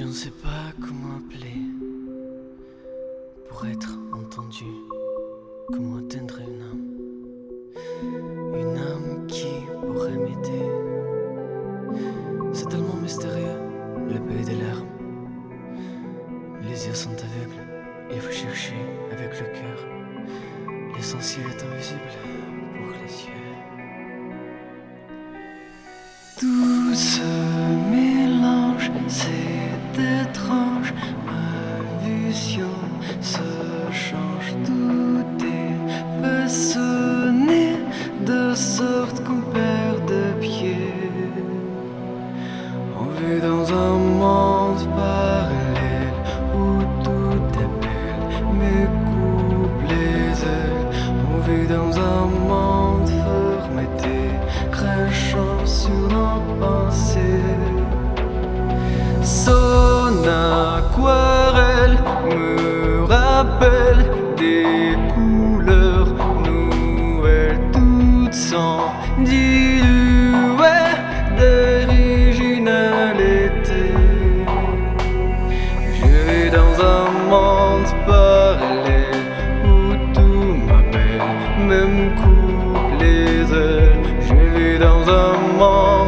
ne sais pas comment appeler pour être entendu, comment atteindre une âme, une âme qui pourrait m'aider. C'est tellement mystérieux, le pays des larmes. Les yeux sont aveugles, il faut chercher avec le cœur. L'essentiel est invisible pour les yeux. Tout se Son aquarelle me rappelle des couleurs nouvelles, toutes sans diluer d'originalité. Je vis dans un monde parallèle où tout m'appelle, même coupe les ailes. Je vis dans un monde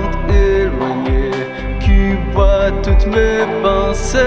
mes pensées.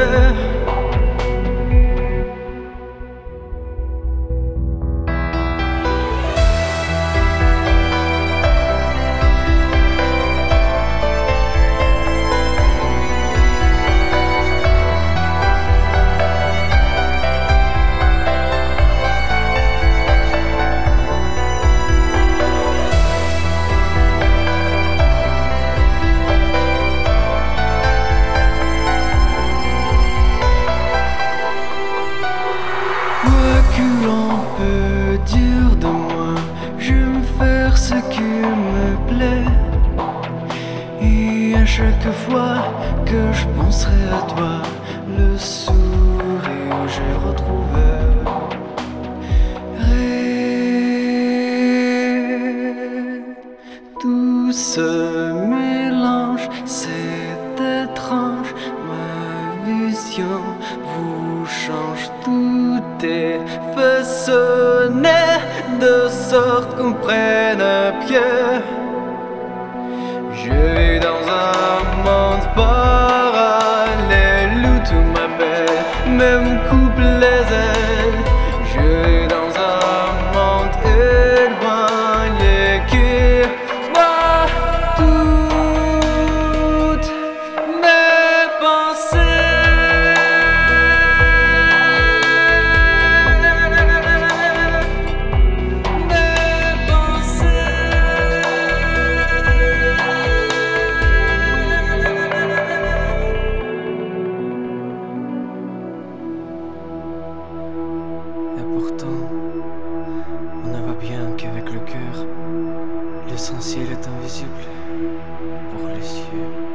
Ce qui me plaît. Et à chaque fois que je penserai à toi, le sourire j'ai retrouvé. Tout se mélange, vous change, tout est façonné de sorte qu'on prenne à pied. Je vis dans un monde parallèle où tout m'appelle, même coupe on ne voit bien qu'avec le cœur, l'essentiel est invisible pour les yeux.